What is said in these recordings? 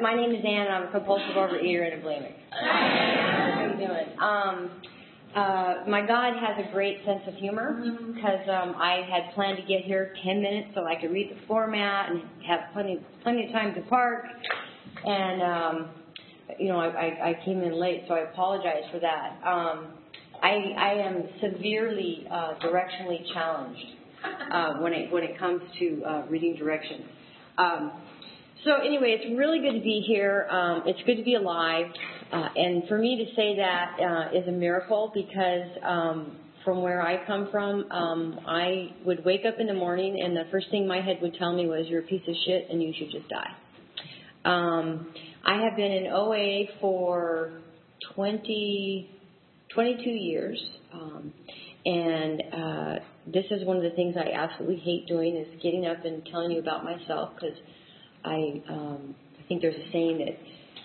my name is Ann, and I'm a compulsive overeater and a bulimic. How you doing? Um, uh, my God has a great sense of humor because um, I had planned to get here 10 minutes so I could read the format and have plenty plenty of time to park. And um, you know, I, I, I came in late, so I apologize for that. Um, I, I am severely uh, directionally challenged uh, when it when it comes to uh, reading directions. Um, so anyway, it's really good to be here. Um, it's good to be alive, uh, and for me to say that uh, is a miracle because um, from where I come from, um, I would wake up in the morning and the first thing my head would tell me was, "You're a piece of shit and you should just die." Um, I have been in OA for 20, 22 years, um, and uh, this is one of the things I absolutely hate doing is getting up and telling you about myself because I um, think there's a saying that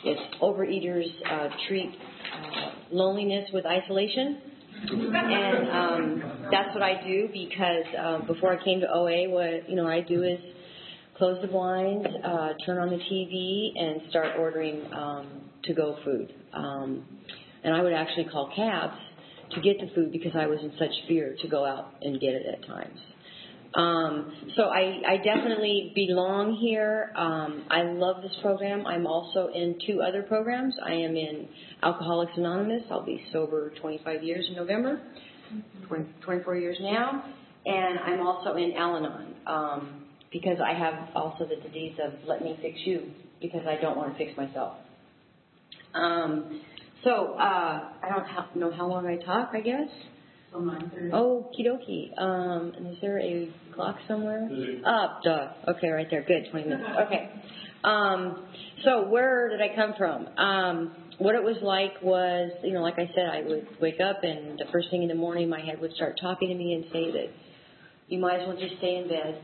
it's overeaters uh, treat uh, loneliness with isolation. And um, that's what I do because um, before I came to OA, what you know I do is close the blinds, uh, turn on the TV, and start ordering um, to-go food. Um, and I would actually call cabs to get the food because I was in such fear to go out and get it at times. Um, so I, I definitely belong here. Um, I love this program. I'm also in two other programs. I am in Alcoholics Anonymous. I'll be sober 25 years in November, 20, 24 years now. And I'm also in Al Anon um, because I have also the disease of let me fix you because I don't want to fix myself. Um, so uh, I don't know how long I talk, I guess. Oh, kidoki. Um, is there a clock somewhere? Up, duh. Okay, right there. Good, 20 minutes. Okay. Um, so where did I come from? Um, what it was like was, you know, like I said, I would wake up and the first thing in the morning, my head would start talking to me and say that you might as well just stay in bed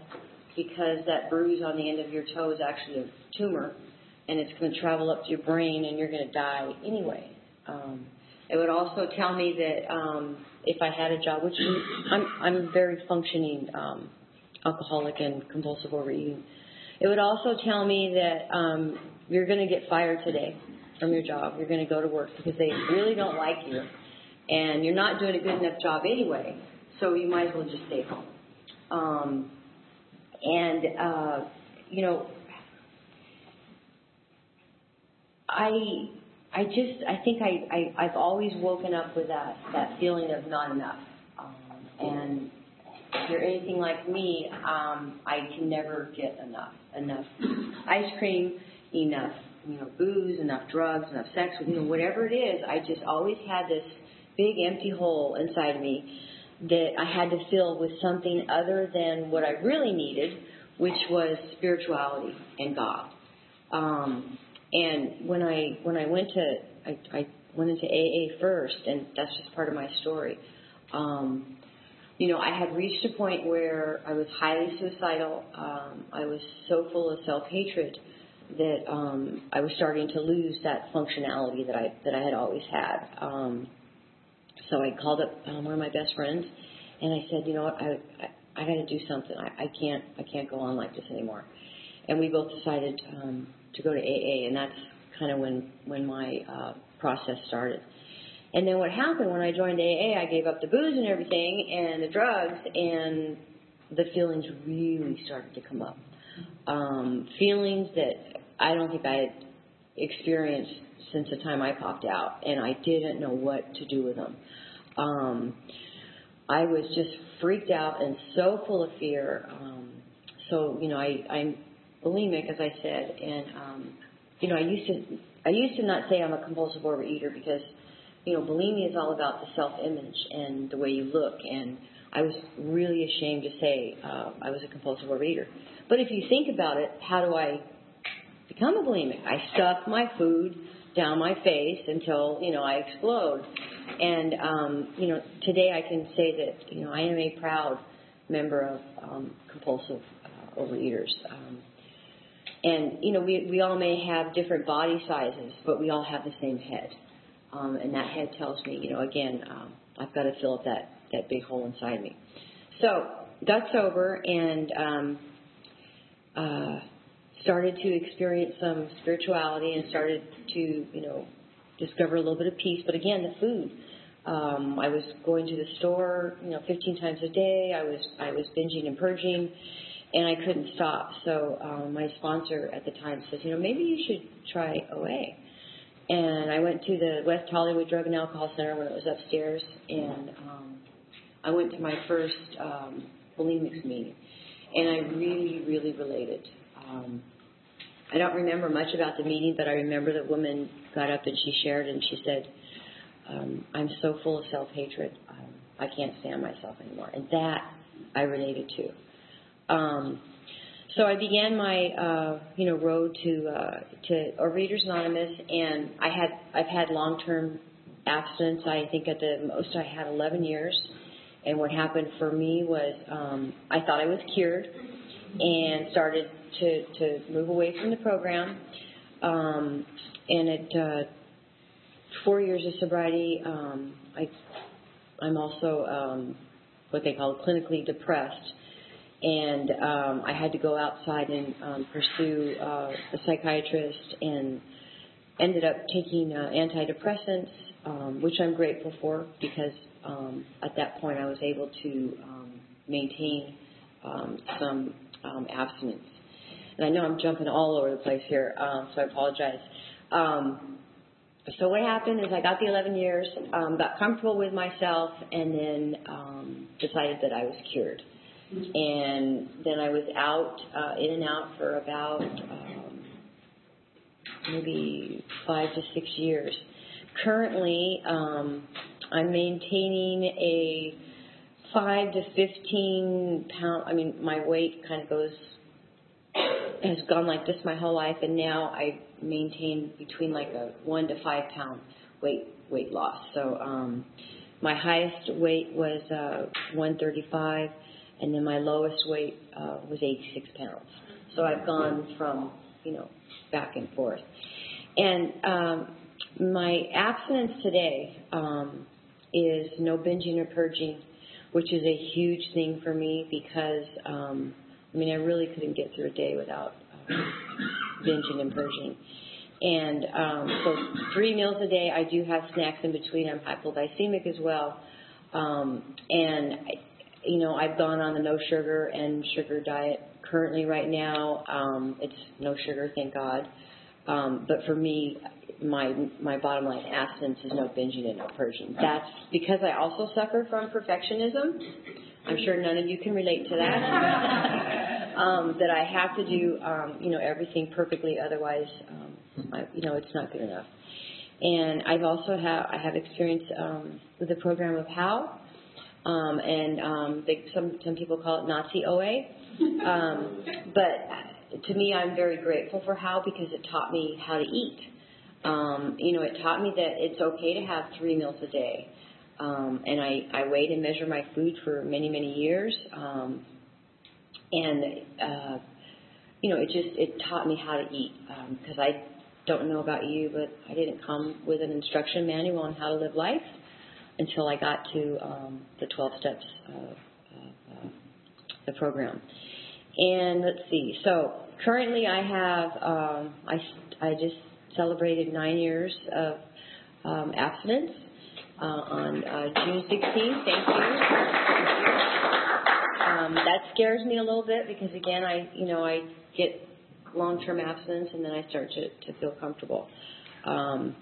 because that bruise on the end of your toe is actually a tumor and it's going to travel up to your brain and you're going to die anyway. Um, it would also tell me that um, if I had a job, which I'm, I'm very functioning um, alcoholic and compulsive overeating, it would also tell me that um, you're going to get fired today from your job. You're going to go to work because they really don't like you, and you're not doing a good enough job anyway. So you might as well just stay home. Um, and uh, you know, I I just I think I, I I've always woken up with that that feeling of not enough. Um, and if you're anything like me, um, I can never get enough enough ice cream, enough you know booze, enough drugs, enough sex, you know whatever it is. I just always had this big empty hole inside me that I had to fill with something other than what I really needed, which was spirituality and God. Um, and when I when I went to I, I went into AA first, and that's just part of my story. Um, you know, I had reached a point where I was highly suicidal. Um, I was so full of self hatred that um, I was starting to lose that functionality that I that I had always had. Um, so I called up um, one of my best friends, and I said, you know what, I I, I got to do something. I, I can't I can't go on like this anymore. And we both decided um, to go to AA, and that's kind of when when my uh, process started. And then what happened when I joined AA, I gave up the booze and everything and the drugs, and the feelings really started to come up. Um, feelings that I don't think I had experienced since the time I popped out, and I didn't know what to do with them. Um, I was just freaked out and so full of fear. Um, so you know, I, I'm bulimic, as I said, and um, you know, I used to I used to not say I'm a compulsive overeater because you know, bulimia is all about the self-image and the way you look, and I was really ashamed to say uh, I was a compulsive overeater. But if you think about it, how do I become a bulimic? I stuff my food down my face until you know I explode. And um, you know, today I can say that you know I am a proud member of um, compulsive uh, overeaters. Um, and you know, we we all may have different body sizes, but we all have the same head. Um, and that head tells me, you know, again, um, I've got to fill up that that big hole inside me. So got sober and um, uh, started to experience some spirituality and started to, you know, discover a little bit of peace. But again, the food. Um, I was going to the store, you know, 15 times a day. I was I was binging and purging, and I couldn't stop. So um, my sponsor at the time says, you know, maybe you should try OA. And I went to the West Hollywood Drug and Alcohol Center when it was upstairs, and um, I went to my first um, bulimics meeting, and I really, really related. Um, I don't remember much about the meeting, but I remember the woman got up and she shared and she said, um, "I'm so full of self hatred. Um, I can't stand myself anymore," and that I related to. Um, so I began my uh, you know road to uh, to Overeaters Anonymous, and I had I've had long term abstinence. I think at the most I had 11 years. And what happened for me was um, I thought I was cured and started to, to move away from the program. Um, and at uh, four years of sobriety, um, I, I'm also um, what they call clinically depressed. And um, I had to go outside and um, pursue uh, a psychiatrist and ended up taking uh, antidepressants, um, which I'm grateful for because um, at that point I was able to um, maintain um, some um, abstinence. And I know I'm jumping all over the place here, um, so I apologize. Um, so what happened is I got the 11 years, um, got comfortable with myself, and then um, decided that I was cured. And then I was out, uh, in and out for about um, maybe five to six years. Currently, um, I'm maintaining a five to 15 pound, I mean, my weight kind of goes, has gone like this my whole life, and now I maintain between like a one to five pound weight, weight loss. So, um, my highest weight was, uh, 135, and then my lowest weight, uh, was 86 pounds. So I've gone from, you know, back and forth. And, um, my abstinence today, um, is no binging or purging which is a huge thing for me because um, I mean I really couldn't get through a day without uh, binging and purging. And um, so three meals a day. I do have snacks in between. I'm hypoglycemic as well, um, and you know I've gone on the no sugar and sugar diet currently right now. Um, it's no sugar, thank God. Um, but for me, my my bottom line abstinence is no binging and no purging. That's because I also suffer from perfectionism. I'm sure none of you can relate to that. um, that I have to do, um, you know, everything perfectly, otherwise, um, I, you know, it's not good enough. And I've also have I have experience um, with the program of How, um, and um, they, some some people call it Nazi OA. Um, but to me, I'm very grateful for How because it taught me how to eat um, you know, it taught me that it's okay to have three meals a day. Um, and I, I weighed and measured my food for many, many years. Um, and, uh, you know, it just, it taught me how to eat. Um, I don't know about you, but I didn't come with an instruction manual on how to live life until I got to um, the 12 steps of uh, the program. And let's see. So currently, I have um, I I just celebrated nine years of um, abstinence uh, on uh, June 16th. Thank you. Um, that scares me a little bit because again, I you know I get long-term abstinence and then I start to, to feel comfortable. Um,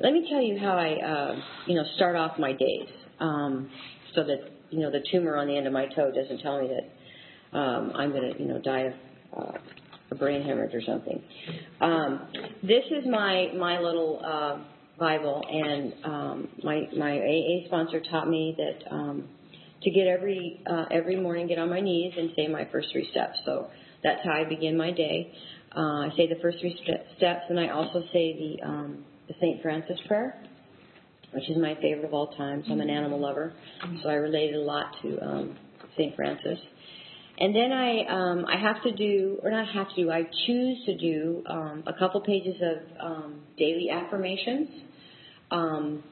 let me tell you how I uh, you know start off my days um, so that you know the tumor on the end of my toe doesn't tell me that um, I'm going to you know die of uh, a brain hemorrhage or something. Um, this is my my little uh, Bible, and um, my my AA sponsor taught me that um, to get every uh, every morning, get on my knees and say my first three steps. So that's how I begin my day. Uh, I say the first three st- steps, and I also say the um, the Saint Francis prayer, which is my favorite of all time. So I'm an animal lover, so I related a lot to um, Saint Francis. And then I um, I have to do, or not have to do, I choose to do um, a couple pages of um, daily affirmations. Um,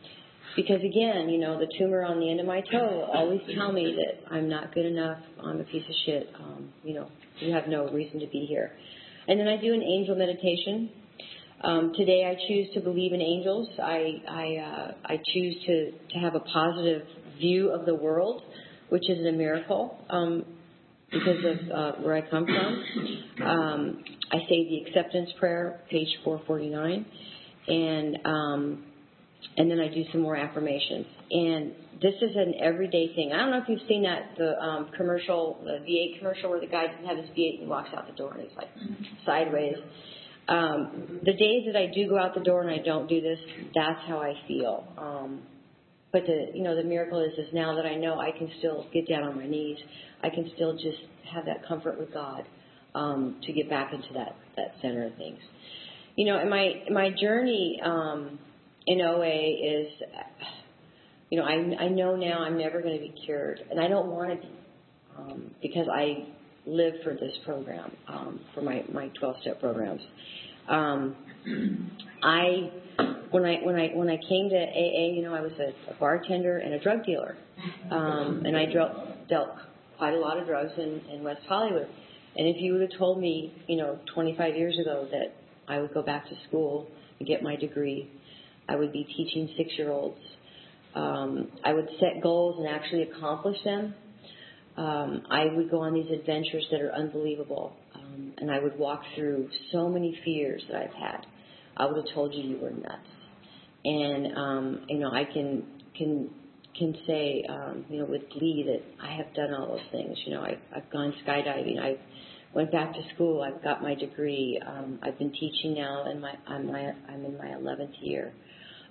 because again, you know, the tumor on the end of my toe always tell me that I'm not good enough, I'm a piece of shit, um, you know, you have no reason to be here. and then I do an angel meditation. Um, today I choose to believe in angels. I I, uh, I choose to to have a positive view of the world, which is a miracle um, because of uh, where I come from. Um, I say the acceptance prayer, page 449, and um, and then I do some more affirmations. And this is an everyday thing. I don't know if you've seen that the um, commercial, the V8 commercial, where the guy doesn't have his V8 and he walks out the door and he's like sideways. Um, the days that I do go out the door and I don't do this, that's how I feel. Um, but the you know the miracle is is now that I know I can still get down on my knees, I can still just have that comfort with God um, to get back into that that center of things. You know, and my my journey um, in OA is, you know, I I know now I'm never going to be cured, and I don't want to be um, because I live for this program, um, for my my 12 step programs. Um, I when I when I when I came to AA, you know, I was a, a bartender and a drug dealer, um, and I dealt, dealt quite a lot of drugs in, in West Hollywood. And if you would have told me, you know, 25 years ago that I would go back to school and get my degree, I would be teaching six-year-olds. Um, I would set goals and actually accomplish them. Um, I would go on these adventures that are unbelievable, um, and I would walk through so many fears that I've had. I would have told you you were nuts. And um, you know, I can can can say, um, you know, with glee that I have done all those things. You know, I, I've gone skydiving. I went back to school. I've got my degree. Um, I've been teaching now, and my I'm my I'm in my 11th year.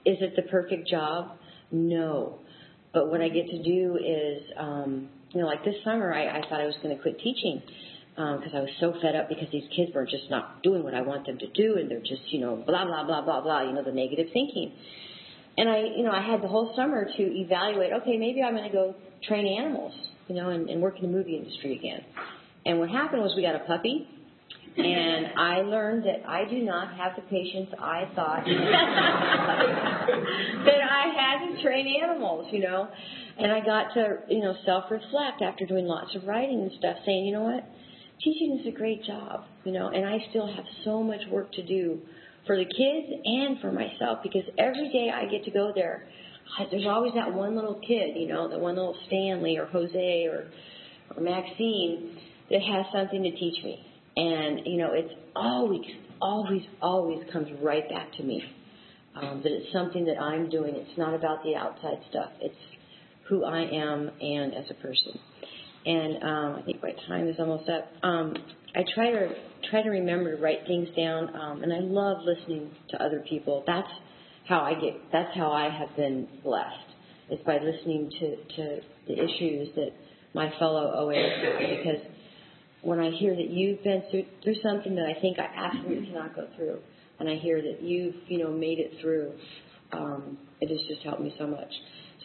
Is it the perfect job? No. But what I get to do is, um, you know, like this summer, I, I thought I was going to quit teaching because um, I was so fed up because these kids were just not doing what I want them to do, and they're just, you know, blah blah blah blah blah. You know, the negative thinking. And I, you know, I had the whole summer to evaluate. Okay, maybe I'm going to go train animals, you know, and, and work in the movie industry again. And what happened was we got a puppy, and I learned that I do not have the patience I thought that I had to train animals, you know. And I got to, you know, self-reflect after doing lots of writing and stuff, saying, you know what, teaching is a great job, you know, and I still have so much work to do for the kids and for myself because every day I get to go there, there's always that one little kid, you know, the one little Stanley or Jose or, or Maxine that has something to teach me. And, you know, it's always, always, always comes right back to me. Um, that it's something that I'm doing. It's not about the outside stuff. It's who I am and as a person. And um, I think my time is almost up. Um, I try to try to remember to write things down, um, and I love listening to other people. That's how I get. That's how I have been blessed. Is by listening to to the issues that my fellow OAs. Because when I hear that you've been through, through something that I think I absolutely cannot go through, and I hear that you've you know made it through, um, it has just helped me so much.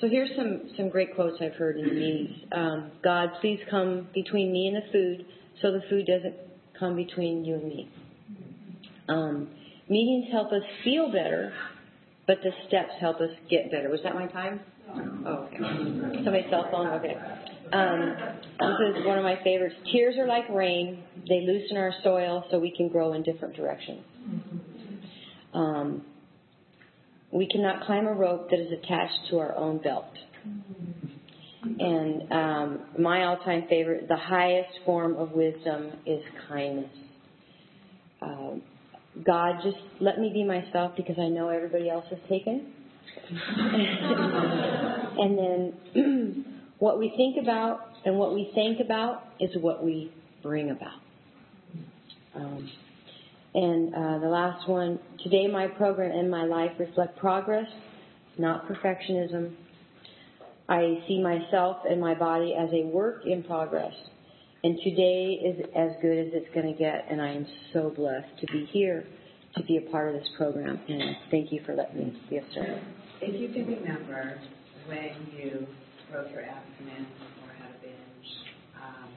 So here's some some great quotes I've heard in the meetings. Um, God, please come between me and the food, so the food doesn't come between you and me. Um, meetings help us feel better, but the steps help us get better. Was that my time? Oh, okay. Somebody's cell phone? Okay. Um, this is one of my favorites. Tears are like rain. They loosen our soil so we can grow in different directions. Um, we cannot climb a rope that is attached to our own belt. And um, my all time favorite, the highest form of wisdom is kindness. Um, God, just let me be myself because I know everybody else is taken. and then what we think about and what we think about is what we bring about. Um, and uh, the last one today, my program and my life reflect progress, not perfectionism. I see myself and my body as a work in progress. And today is as good as it's going to get, and I am so blessed to be here to be a part of this program. And thank you for letting me be of service. If you can remember when you wrote your abstinence or had a binge, um,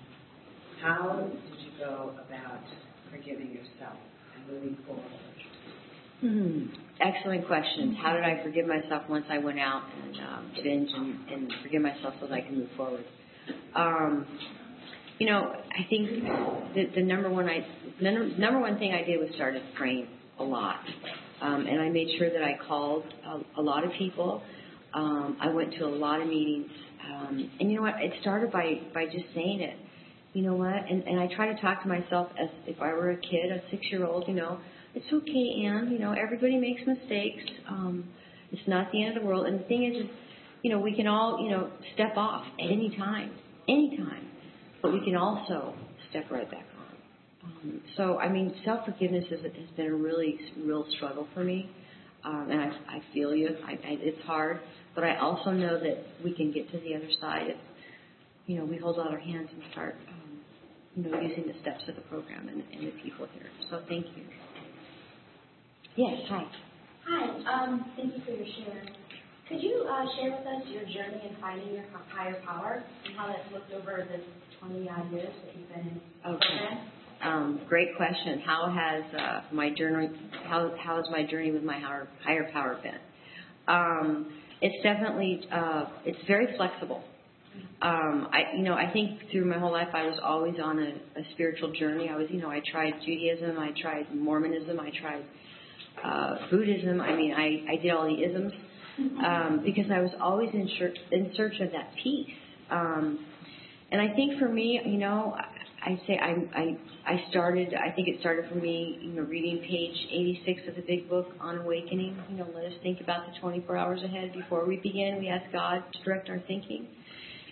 how did you go about forgiving yourself and moving forward? Hmm. Excellent questions. How did I forgive myself once I went out and um, binge and, and forgive myself so that I can move forward? Um, you know, I think the, the number one I, number, number one thing I did was started praying a lot. Um, and I made sure that I called a, a lot of people. Um, I went to a lot of meetings. Um, and you know what? It started by, by just saying it. You know what? And, and I try to talk to myself as if I were a kid, a six year old, you know, it's okay, Anne. You know, everybody makes mistakes. Um, it's not the end of the world. And the thing is, is, you know, we can all, you know, step off at any time, any time. But we can also step right back on. Um, so, I mean, self forgiveness has, has been a really real struggle for me. Um, and I, I feel you. I, I, it's hard, but I also know that we can get to the other side if, you know, we hold out our hands and start, um, you know, using the steps of the program and, and the people here. So thank you. Yes, hi. Hi, um, thank you for your share. Could you uh, share with us your journey in finding your higher power and how that's looked over the 20 odd years that you've been in OA. Um, great question. How has uh, my journey how how has my journey with my higher higher power been? Um, it's definitely uh, it's very flexible. Um, I you know I think through my whole life I was always on a, spiritual journey. I was you know I tried Judaism, I tried Mormonism, I tried uh, Buddhism. I mean I I did all the isms um, because I was always in search in search of that peace. Um, and I think for me, you know, I say I, I I started. I think it started for me, you know, reading page 86 of the Big Book on awakening. You know, let us think about the 24 hours ahead before we begin. We ask God to direct our thinking,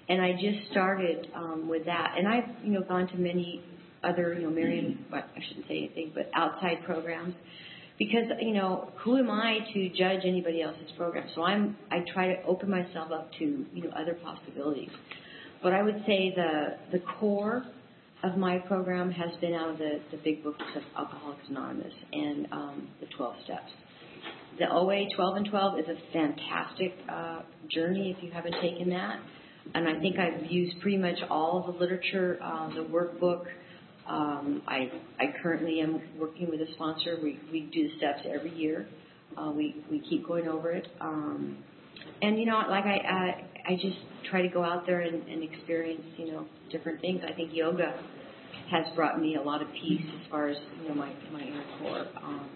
and I just started um, with that. And I've you know gone to many other you know Marian, I shouldn't say anything, but outside programs. Because you know, who am I to judge anybody else's program? So I'm, I try to open myself up to you know other possibilities. But I would say the the core of my program has been out of the, the big books of Alcoholics Anonymous and um, the 12 steps. The OA 12 and 12 is a fantastic uh, journey if you haven't taken that. And I think I've used pretty much all the literature, uh, the workbook. Um, I, I currently am working with a sponsor. We, we do the steps every year. Uh, we, we keep going over it. Um, and you know, like I, I, I just try to go out there and, and experience, you know, different things. I think yoga has brought me a lot of peace as far as you know my my inner core. Um,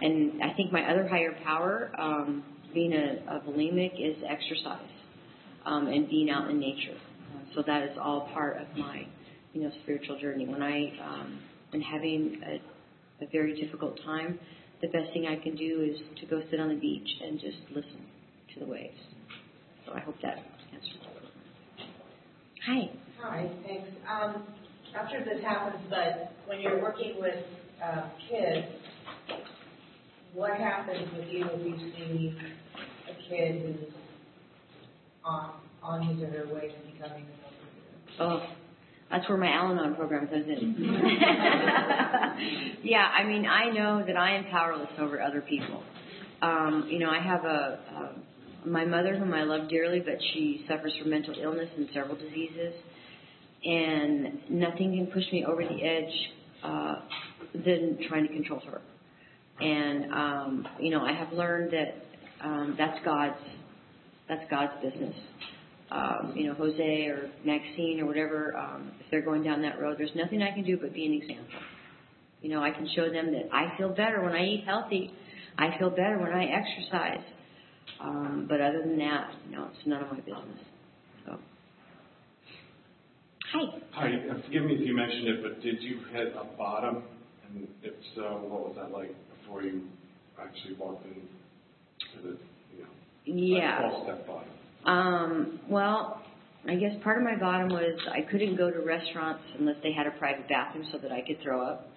and I think my other higher power, um, being a, a bulimic, is exercise um, and being out in nature. Uh, so that is all part of my, you know, spiritual journey. When I um, am having a, a very difficult time, the best thing I can do is to go sit on the beach and just listen to the waves. So I hope that answers. Hi. Hi, thanks. Um, after this happens, but when you're working with uh, kids, what happens with you if you see a kid who's on, on his or her way to becoming a Oh, that's where my Al-Anon program comes in. yeah, I mean, I know that I am powerless over other people. Um, you know, I have a, a my mother whom I love dearly, but she suffers from mental illness and several diseases, and nothing can push me over the edge uh, than trying to control her. And um, you know, I have learned that um, that's God's that's God's business. Um, you know, Jose or Maxine or whatever, um, if they're going down that road, there's nothing I can do but be an example. You know, I can show them that I feel better when I eat healthy. I feel better when I exercise. Um, but other than that, no, it's none of my business. So. Hi. Hi. Forgive me if you mentioned it, but did you hit a bottom? And if so, what was that like before you actually walked in to the, you know, Yeah. like 12-step bottom? Um, well, I guess part of my bottom was I couldn't go to restaurants unless they had a private bathroom so that I could throw up.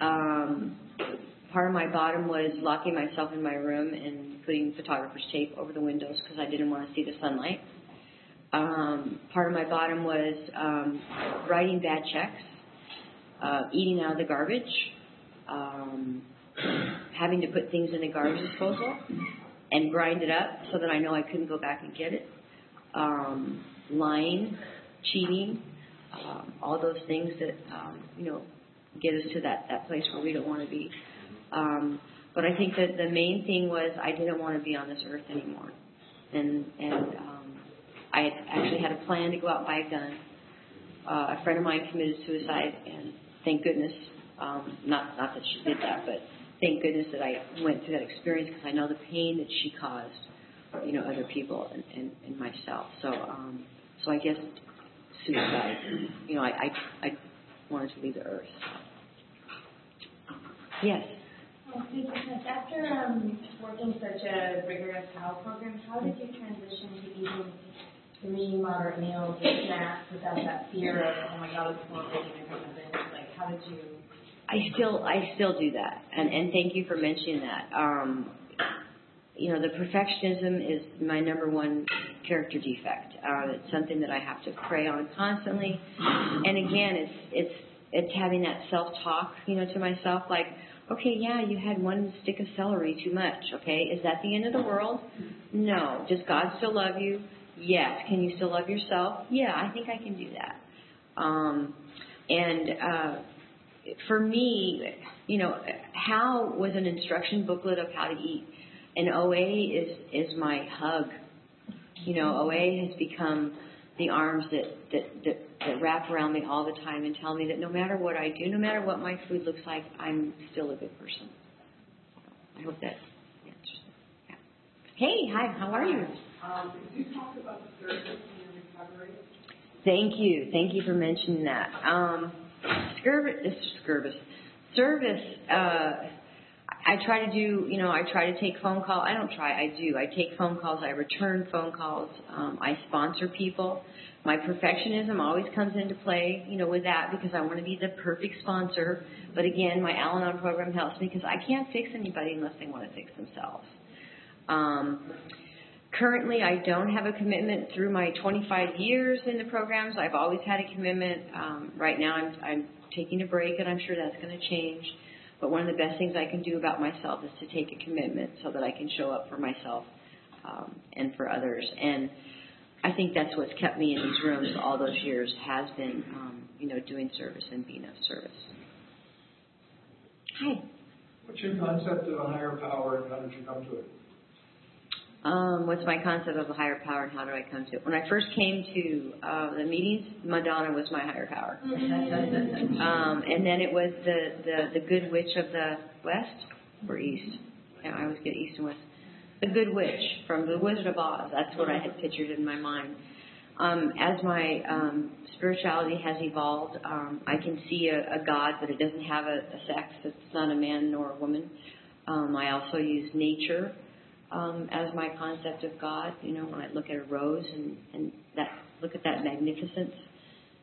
Um, part of my bottom was locking myself in my room and putting photographer's tape over the windows because I didn't want to see the sunlight. Um, part of my bottom was um, writing bad checks, uh, eating out of the garbage, um, having to put things in the garbage disposal and grind it up so that I know I couldn't go back and get it. Lying, cheating, all those things that you know get us to that that place where we don't want to be. But I think that the main thing was I didn't want to be on this earth anymore, and and I had actually had a plan to go out and buy a gun. Uh, a friend of mine committed suicide, and thank goodness Um, not not that she did that, but thank goodness that I went through that experience because I know the pain that she caused, you know, other people and, and, and myself. So um, so I guess suicide. You know, I I, I wanted to leave the earth. Yes. Thank. After um, working such a rigorous PAL program, how did you transition to eating three moderate meals and snacks without that fear of, oh my God, it's more making a commitment? Like, how did you? I still I still do that, and and thank you for mentioning that. Um, you know, the perfectionism is my number one character defect. Uh, it's something that I have to pray on constantly, and again, it's it's it's having that self talk, you know, to myself, like, okay, yeah, you had one stick of celery too much. Okay, is that the end of the world? No. Does God still love you? Yes. Can you still love yourself? Yeah, I think I can do that. Um, and uh, for me, you know, How was an instruction booklet of how to eat, and OA is is my hug. You know, OA has become the arms that that that, that wrap around me all the time and tell me that no matter what I do, no matter what my food looks like, I'm still a good person. I hope that answers. Yeah. Hey, hi, how are you? Um? Thank you. Thank you for mentioning that. Um, Scurvus, Scurvus, service, uh, I try to do, you know, I try to take phone calls. I don't try, I do. I take phone calls. I return phone calls. Um, I sponsor people. My perfectionism always comes into play, you know, with that because I want to be the perfect sponsor. But again, my Al-Anon program helps me because I can't fix anybody unless they want to fix themselves. Um, Currently, I don't have a commitment through my 25 years in the programs. I've always had a commitment. Um, right now, I'm, I'm taking a break, and I'm sure that's going to change. But one of the best things I can do about myself is to take a commitment so that I can show up for myself um, and for others. And I think that's what's kept me in these rooms all those years has been, um, you know, doing service and being of service. Hi. What's your concept of a higher power and how did you come to it? Um, what's my concept of a higher power and how do I come to it? When I first came to uh, the meetings, Madonna was my higher power. um, and then it was the, the, the good witch of the west or east. Yeah, I always get east and west. The good witch from the Wizard of Oz. That's what I had pictured in my mind. Um, as my um, spirituality has evolved, um, I can see a, a God, but it doesn't have a, a sex. It's not a man nor a woman. Um, I also use nature um, as my concept of God. You know, when I look at a rose and, and that look at that magnificence,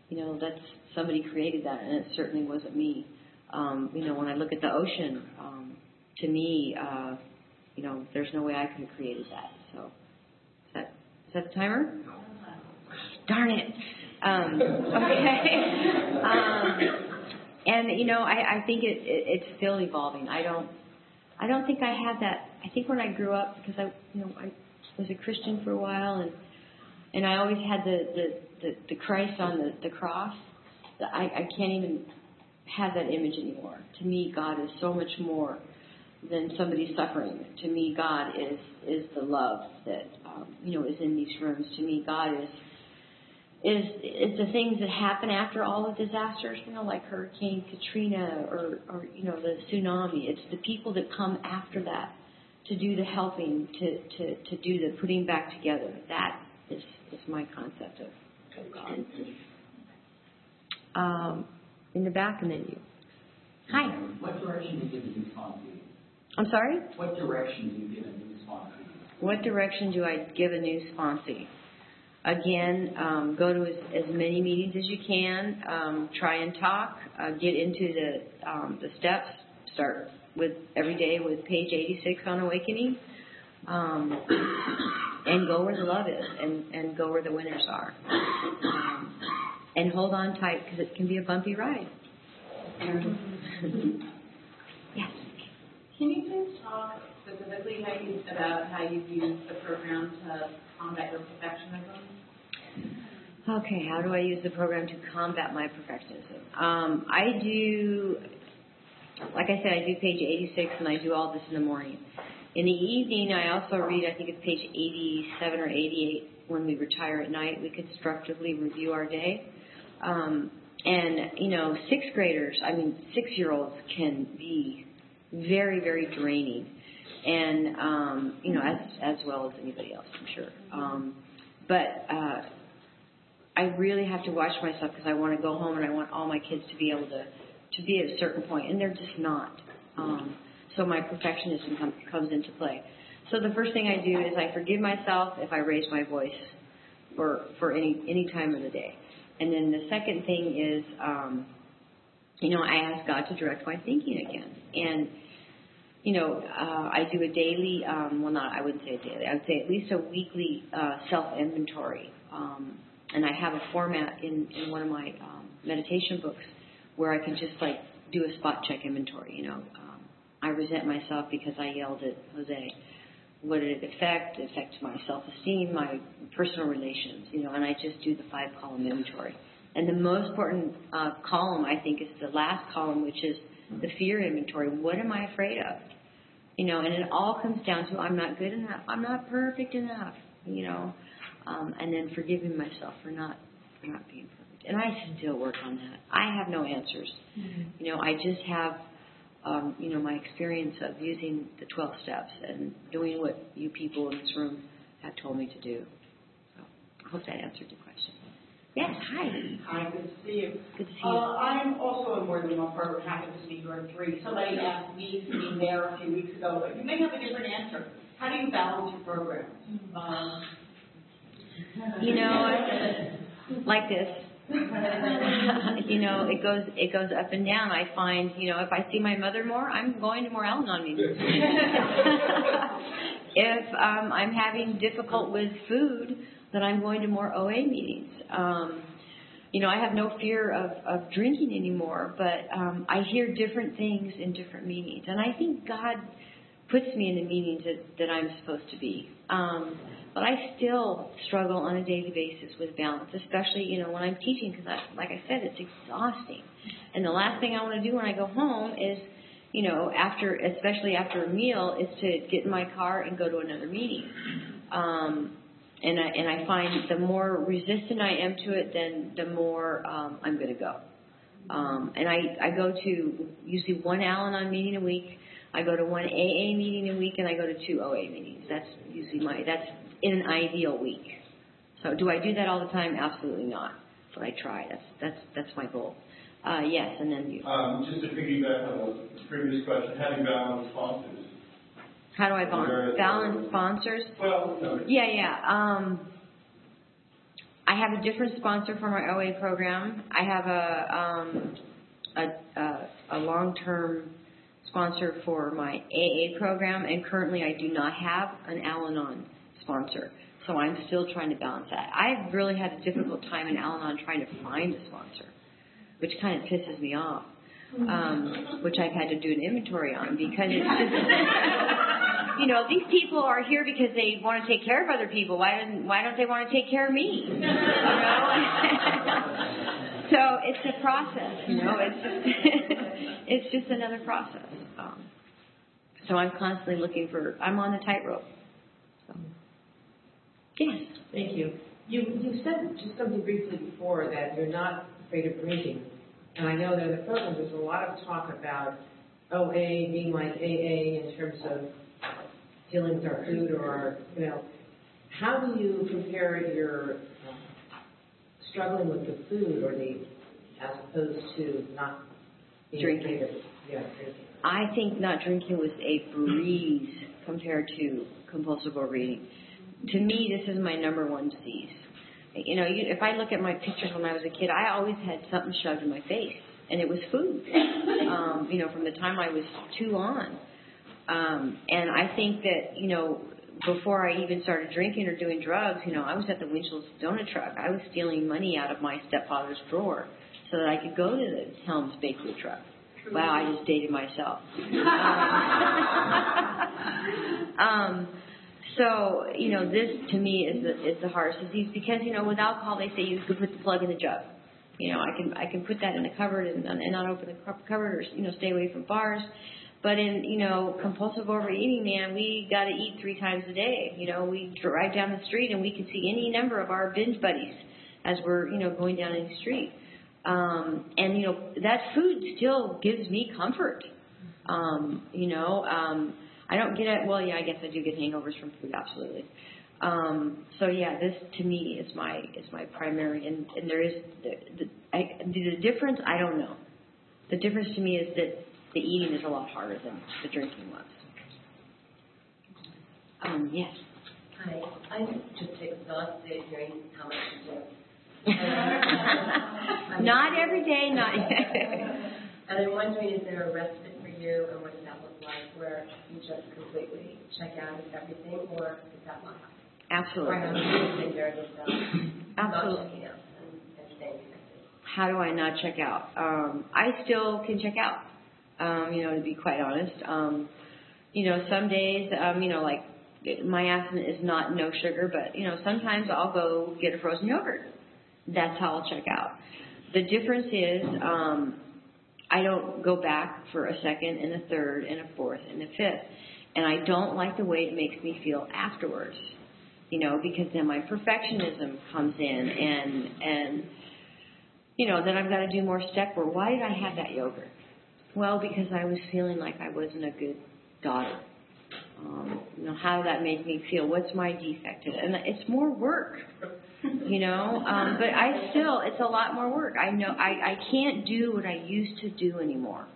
you know, that's somebody created that, and it certainly wasn't me. Um, you know, when I look at the ocean, um, to me, uh, you know, there's no way I could have created that. So, is that is that the timer? Darn it. Um, okay. um, and you know, I, I think it, it, it's still evolving. I don't I don't think I had that. I think when I grew up, because I, you know, I was a Christian for a while, and and I always had the the the, the Christ on the the cross. That I I can't even have that image anymore. To me, God is so much more than somebody suffering. To me, God is is the love that um, you know is in these rooms. To me, God is is is the things that happen after all the disasters, you know, like Hurricane Katrina or or you know the tsunami. It's the people that come after that to do the helping, to to to do the putting back together. That is is my concept of, of God. Um, in the back, and then you. Hi. What direction do you give a new sponsee? I'm sorry. What direction do you give a new sponsee? What direction do I give a new sponsee? Again, um, go to as, as many meetings as you can. Um, try and talk. Uh, get into the um, the steps. Start with every day with page 86 on awakening, um, and go where the love is, and and go where the winners are, um, and hold on tight because it can be a bumpy ride. yes. Can you please talk specifically how you, about how you've used the program to combat your perfectionism? Okay, how do I use the program to combat my perfectionism? Um, I do, like I said, I do page 86 and I do all this in the morning. In the evening, I also read, I think it's page 87 or 88, when we retire at night, we constructively review our day. Um, and you know, sixth graders, I mean, six year olds can be very, very draining, and um, you know, as as well as anybody else, I'm sure. Um, but uh, I really have to watch myself because I want to go home and I want all my kids to be able to to be at a certain point, and they're just not. Um, so my perfectionism com- comes into play. So the first thing I do is I forgive myself if I raise my voice for for any any time of the day, and then the second thing is, um, you know, I ask God to direct my thinking again, and you know, uh, I do a daily, um, well, not I wouldn't say a daily, I would say at least a weekly uh, self inventory, um, and I have a format in in one of my um, meditation books where I can just like do a spot check inventory. You know, um, I resent myself because I yelled at Jose. What did it affect? It affected my self-esteem, my personal relations. You know, and I just do the five-column inventory. And the most important uh, column, I think, is the last column, which is the fear inventory. What am I afraid of? You know, and it all comes down to I'm not good enough. I'm not perfect enough. You know, um, and then forgiving myself for not for not being perfect. And I still work on that. I have no answers. You know, I just have, um, you know, my experience of using the 12 steps and doing what you people in this room have told me to do. So I hope that answered the question. Yes, hi. Hi, good to see you. Good to see Uh, you. I'm also in more than one program, happen to be your three. Somebody asked me sitting there a few weeks ago, but you may have a different answer. How do you balance your programs? Um, You know, like this. you know, it goes it goes up and down. I find, you know, if I see my mother more, I'm going to more Al-Anon meetings. if um, I'm having difficult with food, then I'm going to more OA meetings. Um, you know, I have no fear of, of drinking anymore, but um, I hear different things in different meetings, and I think God puts me in the meetings that, that I'm supposed to be. Um, but I still struggle on a daily basis with balance, especially you know when I'm teaching because, like I said, it's exhausting. And the last thing I want to do when I go home is, you know, after especially after a meal, is to get in my car and go to another meeting. Um, and I and I find the more resistant I am to it, then the more um, I'm going to go. Um, and I I go to usually one Al-Anon meeting a week. I go to one AA meeting a week, and I go to two OA meetings. That's usually my that's in an ideal week. So do I do that all the time? Absolutely not. But I try. That's that's that's my goal. Uh, yes, and then you. Um, just to piggyback on the previous question, you balance sponsors? How do I balance, balance sponsors? Well, no, Yeah, yeah. Um, I have a different sponsor for my OA program. I have a um, a, a, a long-term sponsor for my AA program, and currently I do not have an Al-Anon sponsor. So I'm still trying to balance that. I've really had a difficult time in Al-Anon trying to find a sponsor, which kind of pisses me off. Um, which I've had to do an inventory on because it's just you know, these people are here because they want to take care of other people. Why don't Why don't they want to take care of me? You know. so it's a process. You know, it's just it's just another process. Um, so I'm constantly looking for. I'm on the tightrope. So yes. Thank you. You, you said just something briefly before that you're not afraid of drinking. And I know that in the program there's a lot of talk about OA being like AA in terms of dealing with our food or our, you know, how do you compare your um, struggling with the food or the, as opposed to not being Drinking. yeah, drinking? I think not drinking was a breeze compared to compulsive overeating. To me, this is my number one disease. You know, you, if I look at my pictures when I was a kid, I always had something shoved in my face, and it was food. Um, you know, from the time I was two on. Um, and I think that, you know, before I even started drinking or doing drugs, you know, I was at the Winchell's donut truck. I was stealing money out of my stepfather's drawer so that I could go to the Helms Bakery truck. Wow, I just dated myself. Um, so, you know, this to me is the, is the hardest disease because, you know, with alcohol they say you can put the plug in the jug. You know, I can I can put that in the cupboard and, and not open the cupboard or you know stay away from bars. But in you know compulsive overeating, man, we got to eat three times a day. You know, we drive down the street and we can see any number of our binge buddies as we're you know going down any street. Um, and you know, that food still gives me comfort. Um, you know, um, I don't get it. Well, yeah, I guess I do get hangovers from food, absolutely. Um, so yeah, this to me is my is my primary, and, and there is the the, I, the difference. I don't know. The difference to me is that the eating is a lot harder than the drinking was. Um, yes. Hi, I just exhausted hearing how much you do. not every day, not. Yet. And I'm wondering, is there a respite for you, and what does that look like, where you just completely check out of everything, or is that not? Absolutely. Or how do you take care of yourself, not Absolutely. checking out and, and staying connected? How do I not check out? Um, I still can check out. Um, you know, to be quite honest. Um, you know, some days, um, you know, like my acid is not no sugar, but you know, sometimes I'll go get a frozen yogurt. That's how I'll check out. The difference is, um, I don't go back for a second and a third and a fourth and a fifth. And I don't like the way it makes me feel afterwards. You know, because then my perfectionism comes in and and you know, then I've got to do more step work. Why did I have that yogurt? Well, because I was feeling like I wasn't a good daughter. Um, you know, how that make me feel? What's my defect? And it's more work, you know. Um, but I still, it's a lot more work. I know I, I can't do what I used to do anymore.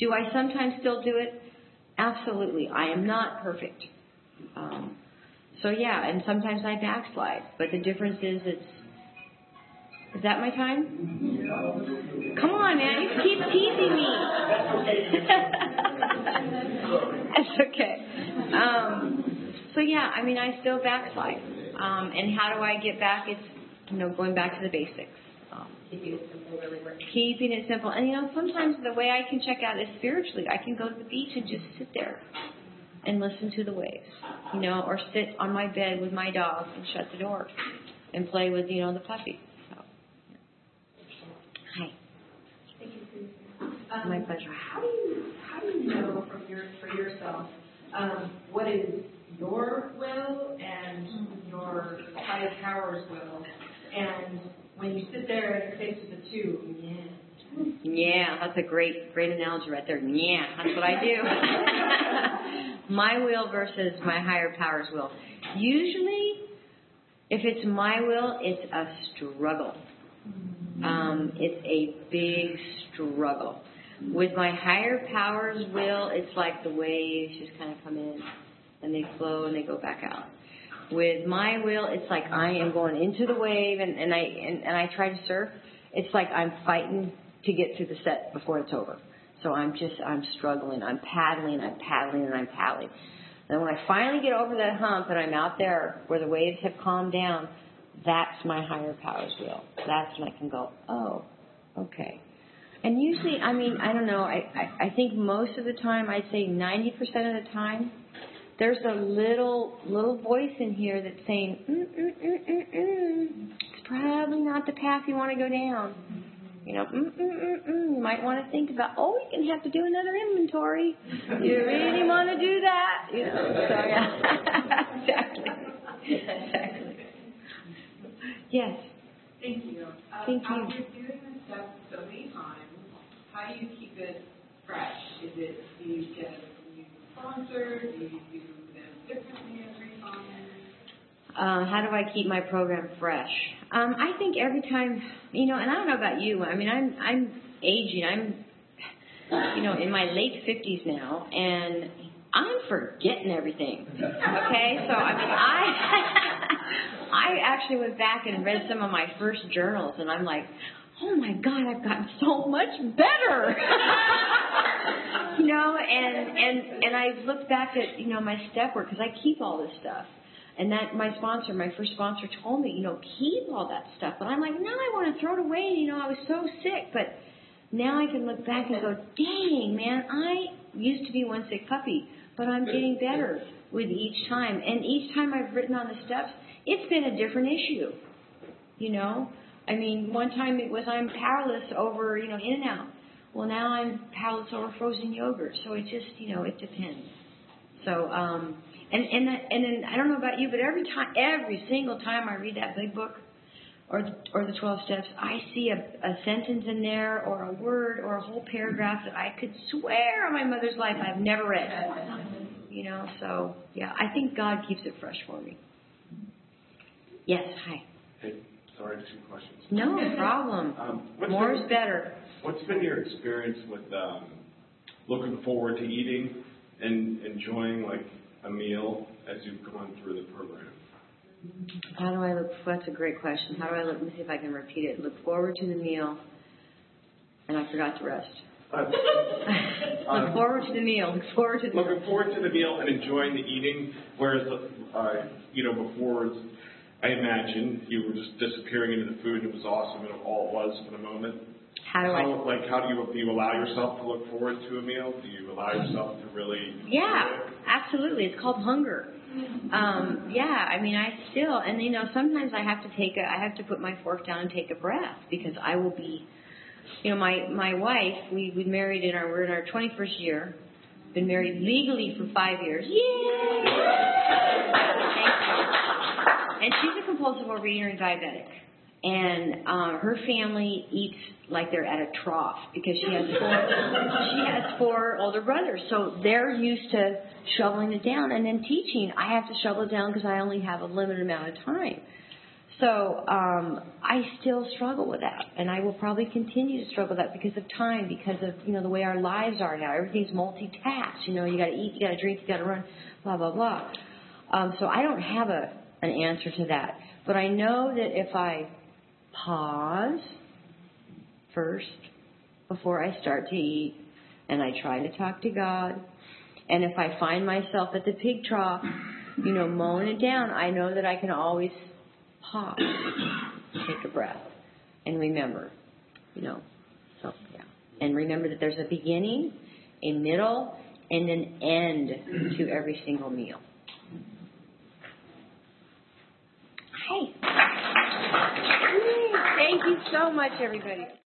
Do I sometimes still do it? Absolutely. I am not perfect. Um, so yeah, and sometimes I backslide. But the difference is, it's is that my time? Come on, man. You keep teasing me. It's okay. Um, so yeah, I mean, I still backslide. Um, and how do I get back? It's you know going back to the basics. Um, Keeping it simple really works. keeping it simple. And you know, sometimes the way I can check out is spiritually. I can go to the beach and just sit there and listen to the waves, you know, or sit on my bed with my dog and shut the door and play with you know the puppy. Hi, Thank you, Susan. my Um, pleasure. How do you, how do you know from your, for yourself, um, what is your will and your higher power's will? And when you sit there and you're faced with the two, yeah. Yeah, that's a great, great analogy right there. Yeah, that's what I do. my will versus my higher power's will. Usually, if it's my will, it's a struggle. Um, it's a big struggle. With my higher power's will, it's like the waves just kind of come in and they flow and they go back out. With my will, it's like I am going into the wave and, and I and, and I try to surf. It's like I'm fighting to get through the set before it's over. So I'm just I'm struggling. I'm paddling. I'm paddling and I'm paddling. And when I finally get over that hump and I'm out there where the waves have calmed down, that's my higher power's will. That's when I can go, oh, okay. And usually, I mean, I don't know. I, I I think most of the time, I'd say 90% of the time, there's a little little voice in here that's saying, mm, mm, mm, mm, mm. it's probably not the path you want to go down. You know, mm, mm, mm, mm. you might want to think about, oh, going to have to do another inventory. You really want to do that? You know, so yeah, exactly, exactly. Yes. Thank you. Uh, Thank you. After doing this stuff so many times, how do you keep it fresh? Is it, do you get a new sponsor? Do you do them differently every time? Uh, how do I keep my program fresh? Um, I think every time, you know, and I don't know about you. I mean, I'm I'm aging. I'm, you know, in my late fifties now, and I'm forgetting everything. Okay, so I mean, I I actually went back and read some of my first journals, and I'm like, oh my god, I've gotten so much better. you know, and and and I looked back at you know my step work because I keep all this stuff. And that my sponsor, my first sponsor, told me, you know, keep all that stuff. But I'm like, no, I want to throw it away. You know, I was so sick. But now I can look back and go, dang, man, I used to be one sick puppy, but I'm getting better with each time. And each time I've written on the steps, it's been a different issue. You know, I mean, one time it was I'm powerless over, you know, In-N-Out. Well, now I'm powerless over frozen yogurt. So it just, you know, it depends. So, um, and and and then I don't know about you, but every time, every single time I read that big book, or or the 12 steps, I see a, a sentence in there or a word or a whole paragraph that I could swear on my mother's life I've never read. You know, so yeah, I think God keeps it fresh for me. Yes, hi. Hey, sorry, two questions. No problem. Um, More is better. What's been your experience with um, looking forward to eating and enjoying like a meal as you've gone through the program? How do I look? That's a great question. How do I look? Let me see if I can repeat it. Look forward to the meal, and I forgot the rest. Uh, look forward to the meal. Look forward to the looking forward to the meal and enjoying the eating, whereas uh, you know before, I imagine you were just disappearing into the food and it was awesome and all it was for the moment. How do I? Like how do you do you allow yourself to look forward to a meal? Do you allow yourself to really? Yeah, absolutely. It's called hunger. Um, yeah, I mean, I still, and you know, sometimes I have to take a, I have to put my fork down and take a breath because I will be, you know, my my wife, we we married in our we're in our 21st year, been married legally for five years. Yay! Thank you. And she's a compulsive overeater and diabetic. And um, her family eats like they're at a trough because she has four she has four older brothers, so they're used to shoveling it down. And then teaching, I have to shovel it down because I only have a limited amount of time. So um, I still struggle with that, and I will probably continue to struggle with that because of time, because of you know the way our lives are now. Everything's multitask. You know, you got to eat, you got to drink, you got to run, blah blah blah. Um, so I don't have a an answer to that, but I know that if I pause first before I start to eat, and I try to talk to God, and if I find myself at the pig trough, you know, mowing it down, I know that I can always pause, take a breath, and remember, you know. So, yeah. And remember that there's a beginning, a middle, and an end to every single meal. Hi. Thank you so much, everybody.